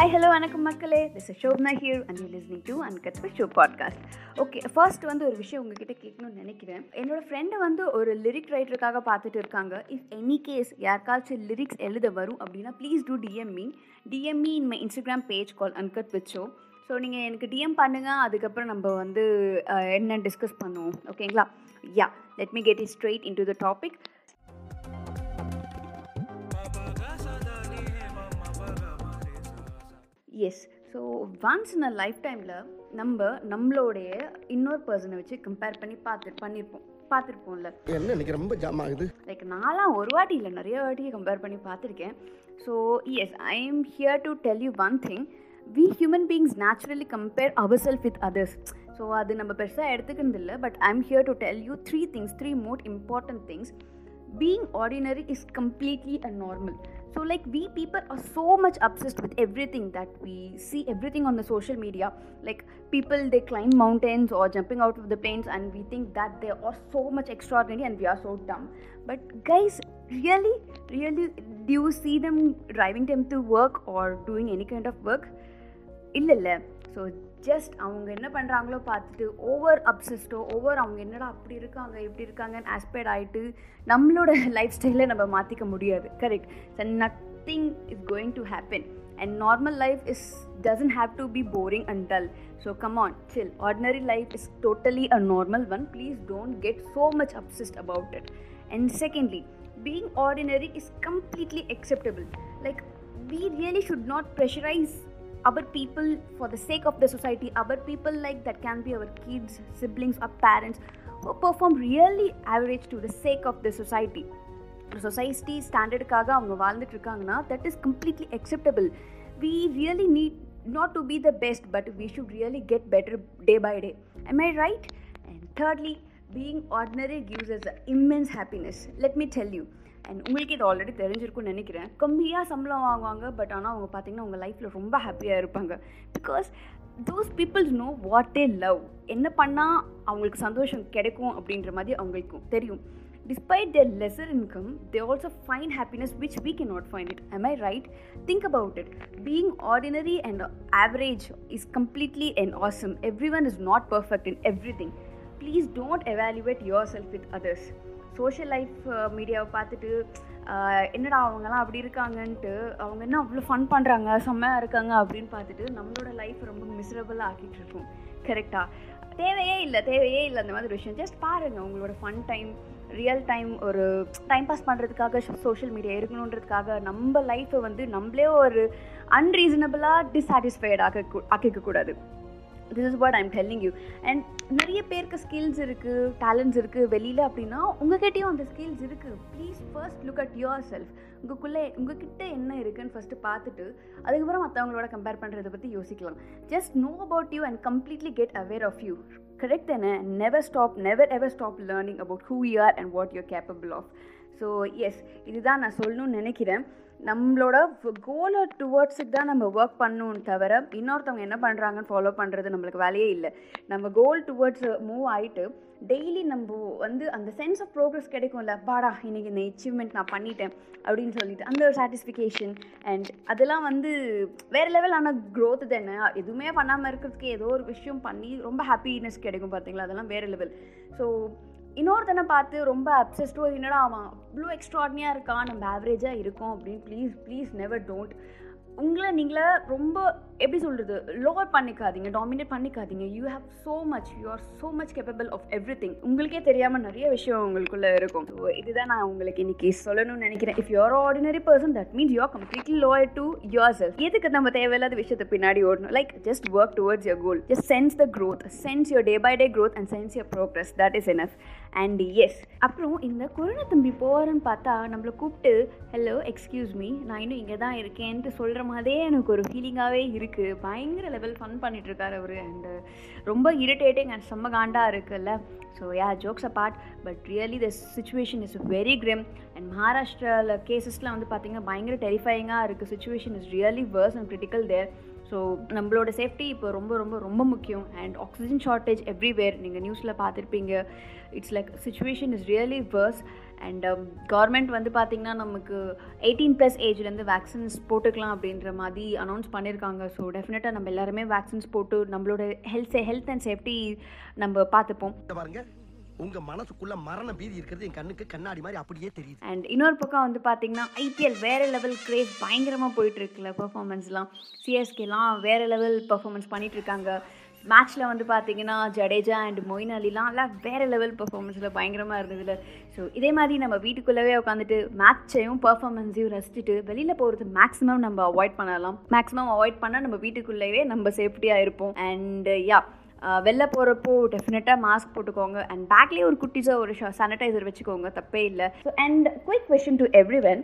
Hi hello வணக்கம் மக்களே. This is Shobna here and you listening to uncut with Sho podcast okay first வந்து ஒரு விஷயம் உங்ககிட்ட கேட்கணும்னு நினைக்கிறேன். என்னோட ஃப்ரெண்டு வந்து ஒரு லிரிக் ரைட்டருக்காக பார்த்துட்டு இருக்காங்க. இஃப் எனி கேஸ் யாருக்காச்சும் லிரிக்ஸ் எழுத வரும் அப்படின்னா please do DM me DM me in my Instagram page call uncut with Sho so நீங்கள் எனக்கு டிஎம் பண்ணுங்கள் அதுக்கப்புறம் நம்ம வந்து என்ன டிஸ்கஸ் பண்ணுவோம். ஓகேங்களா yeah let me get it straight into the topic yes so once in a life டைமில் நம்ம நம்மளோடைய இன்னொரு பர்சனை வச்சு கம்பேர் பண்ணி பார்த்து பண்ணியிருப்போம் பார்த்துருப்போம்ல. என்ன இன்னைக்கு ரொம்ப ஜாம் ஆகுது? லைக் நான்லாம் ஒரு வாட்டி இல்லை நிறைய வாட்டி கம்பேர் பண்ணி பார்த்துருக்கேன். So yes I am here to tell you one thing we human beings naturally compare our self with others so அது நம்ம பெருசாக எடுத்துக்கிறது இல்லை but I am here to tell you three things three more important things being ordinary is completely a normal. so like we people are so much obsessed with everything that we see everything on the social media like people they climb mountains or jumping out of the planes and we think that they are so much extraordinary and we are so dumb but guys really really do you see them driving them to work or doing any kind of work இல்லை இல்லை so just அவங்க என்ன பண்ணுறாங்களோ பார்த்துட்டு over அப்சஸ்டோ over அவங்க என்னடா அப்படி இருக்காங்க எப்படி இருக்காங்கன்னு ஆஸ்பைர்ட் ஆகிட்டு நம்மளோட லைஃப் ஸ்டைலை நம்ம மாற்றிக்க முடியாது correct so nothing is going to happen and normal life is doesn't have to be boring and dull so come on chill ordinary life is totally a normal one please don't get so much obsessed about it and secondly being ordinary is completely acceptable like we really should not pressurize our people for the sake of the society our people like that can be our kids siblings or parents who perform really average to the sake of the society society ஸ்டாண்டர்டுக்காக அவங்க வாழ்ந்துட்டு இருக்காங்கன்னா that is completely acceptable we really need not to be the best but we should really get better day by day am I right and thirdly being ordinary gives us immense happiness let me tell you and உங்களுக்கு இது already தெரிஞ்சிருக்கும்னு நினைக்கிறேன். கம்மியாக சம்பளம் வாங்குவாங்க but ஆனால் அவங்க பார்த்தீங்கன்னா உங்கள் லைஃப்பில் ரொம்ப ஹாப்பியாக இருப்பாங்க. Because those peoples know what a love என்ன பண்ணால் அவங்களுக்கு சந்தோஷம் கிடைக்கும் அப்படின்ற மாதிரி அவங்களுக்கும் தெரியும். Despite their lesser income they also find happiness which we can not which it cannot I right think about it being ordinary and average is completely and awesome every one is not perfect in every thing please don't evaluate your self with others social life மீடியாவை பார்த்துட்டு uh, என்னடா அவங்கெல்லாம் அப்படி இருக்காங்கன்ட்டு அவங்க என்ன அவ்வளோ fun பண்ணுறாங்க செம்மையாக இருக்காங்க அப்படின்னு பார்த்துட்டு நம்மளோட லைஃப் ரொம்ப மிஸ்ரபிளாக ஆக்கிட்டு இருக்கோம். கரெக்டாக தேவையே இல்லை தேவையே இல்லை அந்த மாதிரி விஷயம். ஜஸ்ட் பாருங்கள் உங்களோட ஃபன் டைம் ரியல் டைம் ஒரு டைம் பாஸ் பண்ணுறதுக்காக சோஷியல் மீடியா இருக்கணுன்றதுக்காக நம்ம லைஃப்பை வந்து நம்மளே ஒரு அன்ரீசனபிளாக டிஸாட்டிஸ்ஃபைட் ஆக்க ஆக்கிக்க கூடாது. This is what I'm telling you and நிறைய பேருக்கு ஸ்கில்ஸ் இருக்குது டேலண்ட்ஸ் இருக்குது வெளியில் அப்படின்னா உங்ககிட்டயும் அந்த ஸ்கில்ஸ் இருக்குது please first look at your self உங்களுக்குள்ளே உங்ககிட்ட என்ன இருக்குன்னு ஃபஸ்ட்டு பார்த்துட்டு அதுக்கப்புறம் மற்றவங்களோட கம்பேர் பண்ணுறதை பற்றி யோசிக்கலாம். Just know about you and completely get aware of you correct தானே? Never stop never ever stop learning about who you are and what you're capable of so yes இதுதான் நான் சொல்லணும்னு நினைக்கிறேன். நம்மளோட கோலை டுவர்ட்ஸுக்கு தான் நம்ம ஒர்க் பண்ணணும் தவிர இன்னொருத்தவங்க என்ன பண்ணுறாங்கன்னு ஃபாலோ பண்ணுறது நம்மளுக்கு வேலையே இல்லை. நம்ம கோல் டுவர்ட்ஸ் மூவ் ஆகிட்டு டெய்லி நம்ம வந்து அந்த சென்ஸ் ஆஃப் ப்ரோக்ரஸ் கிடைக்கும்ல. பாடா இன்றைக்கி இந்த அச்சீவ்மெண்ட் நான் பண்ணிட்டேன் அப்படின்னு சொல்லிட்டு அந்த ஒரு சாட்டிஸ்ஃபிகேஷன் அண்ட் அதெல்லாம் வந்து வேறு லெவலான க்ரோத் தானே. எதுவுமே பண்ணாமல் இருக்கிறதுக்கு ஏதோ ஒரு விஷயம் பண்ணி ரொம்ப ஹாப்பினஸ் கிடைக்கும் பார்த்தீங்களா அதெல்லாம் வேறு லெவல் ஸோ இன்னொருத்தனை பார்த்து ரொம்ப அப்சஸ்டோ என்னடா அவன் அவ்வளோ எக்ஸ்ட்ராடினியாக இருக்கான் நம்ம ஆவரேஜாக இருக்கோம் அப்படின்னு ப்ளீஸ் ப்ளீஸ் நெவர் டோன்ட் உங்களை நீங்களே ரொம்ப எப்படி சொல்கிறது லோவர் பண்ணிக்காதீங்க டாமினேட் பண்ணிக்காதீங்க. You have so much you are so much capable of every thing உங்களுக்கே தெரியாமல் நிறைய விஷயம் உங்களுக்குள்ளே இருக்கும். ஸோ இதுதான் நான் உங்களுக்கு இன்னைக்கு சொல்லணும்னு நினைக்கிறேன். If you're ordinary person that means you are completely lower to your self எதுக்கு நம்ம தேவையில்லாத விஷயத்தை பின்னாடி ஓடணும்? Like just work towards your goal just sense the growth sense your day by day growth and sense your progress that is enough and yes அப்புறம் இந்த corona தம்பி போகிறேன்னு பார்த்தா நம்மளை கூப்பிட்டு ஹலோ எக்ஸ்கியூஸ் மீ நான் இன்னும் இங்கே தான் இருக்கேன்ட்டு சொல்கிற மாதிரியே எனக்கு ஒரு ஃபீலிங்காகவே இருக்குது பயங்கர லெவல் ஃபன் பண்ணிட்டு இருக்காரு அவர். அண்ட் ரொம்ப இரிட்டேட்டிங் அண்ட் செம்ம காண்டா இருக்குல்ல. So yeah jokes a part but really the situation is very grim and மகாராஷ்டிராவில் கேசஸ்லாம் வந்து பார்த்தீங்கன்னா பயங்கர டெரிஃபைங்காக இருக்குது situation is really worse and critical there so நம்மளோட சேஃப்டி இப்போ ரொம்ப ரொம்ப ரொம்ப முக்கியம். அண்ட் ஆக்சிஜன் ஷார்ட்டேஜ் எவ்ரிவேர் நீங்கள் நியூஸில் பார்த்துருப்பீங்க it's like situation is really worse and government வந்து பார்த்திங்கன்னா நமக்கு எயிட்டீன் ப்ளஸ் ஏஜ்லேருந்து வேக்சின்ஸ் போட்டுக்கலாம் அப்படின்ற மாதிரி அனௌன்ஸ் பண்ணியிருக்காங்க ஸோ டெஃபினட்டாக நம்ம எல்லாருமே வேக்சின்ஸ் போட்டு நம்மளோட ஹெல்த் ஹெல்த் அண்ட் சேஃப்டி நம்ம பார்த்துப்போம் பாருங்க உங்க மனசுக்குள்ள மரண பீதி இருக்கிறது என் கண்ணுக்கு கண்ணாடி மாதிரி அப்படியே தெரியுது. அண்ட் இன்னொரு பக்கம் வந்து பார்த்தீங்கன்னா ஐபிஎல் வேறு லெவல் கிரேஸ் பயங்கரமாக போயிட்டு இருக்குல்ல பெர்ஃபார்மன்ஸ்லாம் சிஎஸ்கேலாம் வேறு லெவல் பெர்ஃபார்மன்ஸ் பண்ணிட்டு இருக்காங்க. மேட்ச்சில் வந்து பார்த்தீங்கன்னா ஜடேஜா அண்ட் மொயின் அலிலாம் எல்லாம் வேறு லெவல் பர்ஃபார்மன்ஸில் பயங்கரமாக இருந்ததில்ல ஸோ இதே மாதிரி நம்ம வீட்டுக்குள்ளவே உட்காந்துட்டு மேட்சையும் பர்ஃபார்மன்ஸையும் ரசிச்சுட்டு வெளியில் போகிறது மேக்ஸிமம் நம்ம அவாய்ட் பண்ணலாம். மேக்ஸிமம் அவாய்ட் பண்ணால் நம்ம வீட்டுக்குள்ளேயே நம்ம சேஃப்டியாக இருப்போம். அண்ட் யா வெளில போகிறப்போ டெஃபினட்டாக மாஸ்க் போட்டுக்கோங்க. அண்ட் பேக்லேயே ஒரு குட்டிஸாக ஒரு சானிடைசர் வச்சுக்கோங்க. தப்பே இல்லை. So and quick question to every one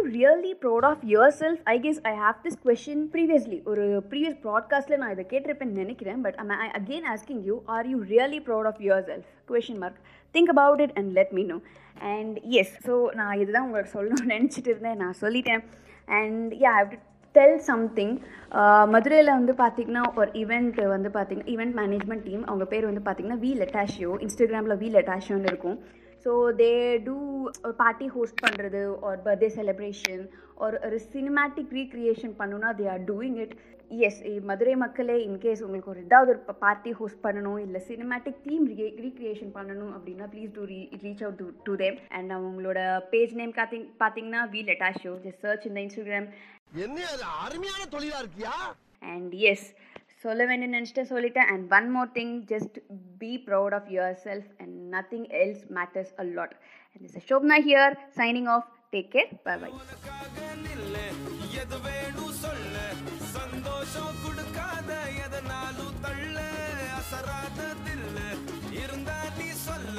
you really proud of your self I guess I have this question previously ஒரு ப்ரீவியஸ் ப்ராட்காஸ்ட்டில் நான் இதை கேட்டிருப்பேன்னு நினைக்கிறேன் but I again asking you are you really proud of your self question mark think about it and let me know and yes so நான் இதுதான் உங்களுக்கு சொல்லணும்னு நினச்சிட்டு இருந்தேன் நான் சொல்லிட்டேன். And yeah how to tell something மதுரையில் வந்து பார்த்திங்கன்னா ஒரு ஈவெண்ட் வந்து பார்த்திங்கன்னா ஈவெண்ட் மேனேஜ்மெண்ட் டீம் அவங்க பேர் வந்து பார்த்திங்கன்னா வி லெட்டாஷியோ இன்ஸ்டாகிராமில் வி லெட்டாஷியோன்னு இருக்கும். ஸோ தே டூ ஒரு பார்ட்டி ஹோஸ்ட் பண்ணுறது ஒரு பர்த்டே செலிப்ரேஷன் ஒரு ஒரு சினிமேட்டிக் ரீக்ரியேஷன் பண்ணுன்னா they are doing it yes Madurai மக்களே இன்கேஸ் உங்களுக்கு ஒரு ஏதாவது ஒரு பார்ட்டி ஹோஸ்ட் பண்ணணும் இல்லை சினிமேட்டிக் தீம் ரீக்ரியேஷன் பண்ணணும் அப்படின்னா please do re reach out to them and அவங்களோட பேஜ் நேம் காத்தி பார்த்தீங்கன்னா வி லெட்டா ஷோ ஜஸ்ட் சர்ச் இந்த இன்ஸ்டாகிராம் என்ன அருமையான தொழிலா இருக்கியா? அண்ட் எஸ் சொல்ல வேணும்னு நினச்சிட்டு சொல்லிட்டேன். And one more thing just be proud of your self and nothing else matters a lot and is Shobna here signing off take care bye bye சந்தோஷம் கொடுக்காத எதனாலும் தள்ள அசராத தில்ல இருந்தா நீ சொல்ல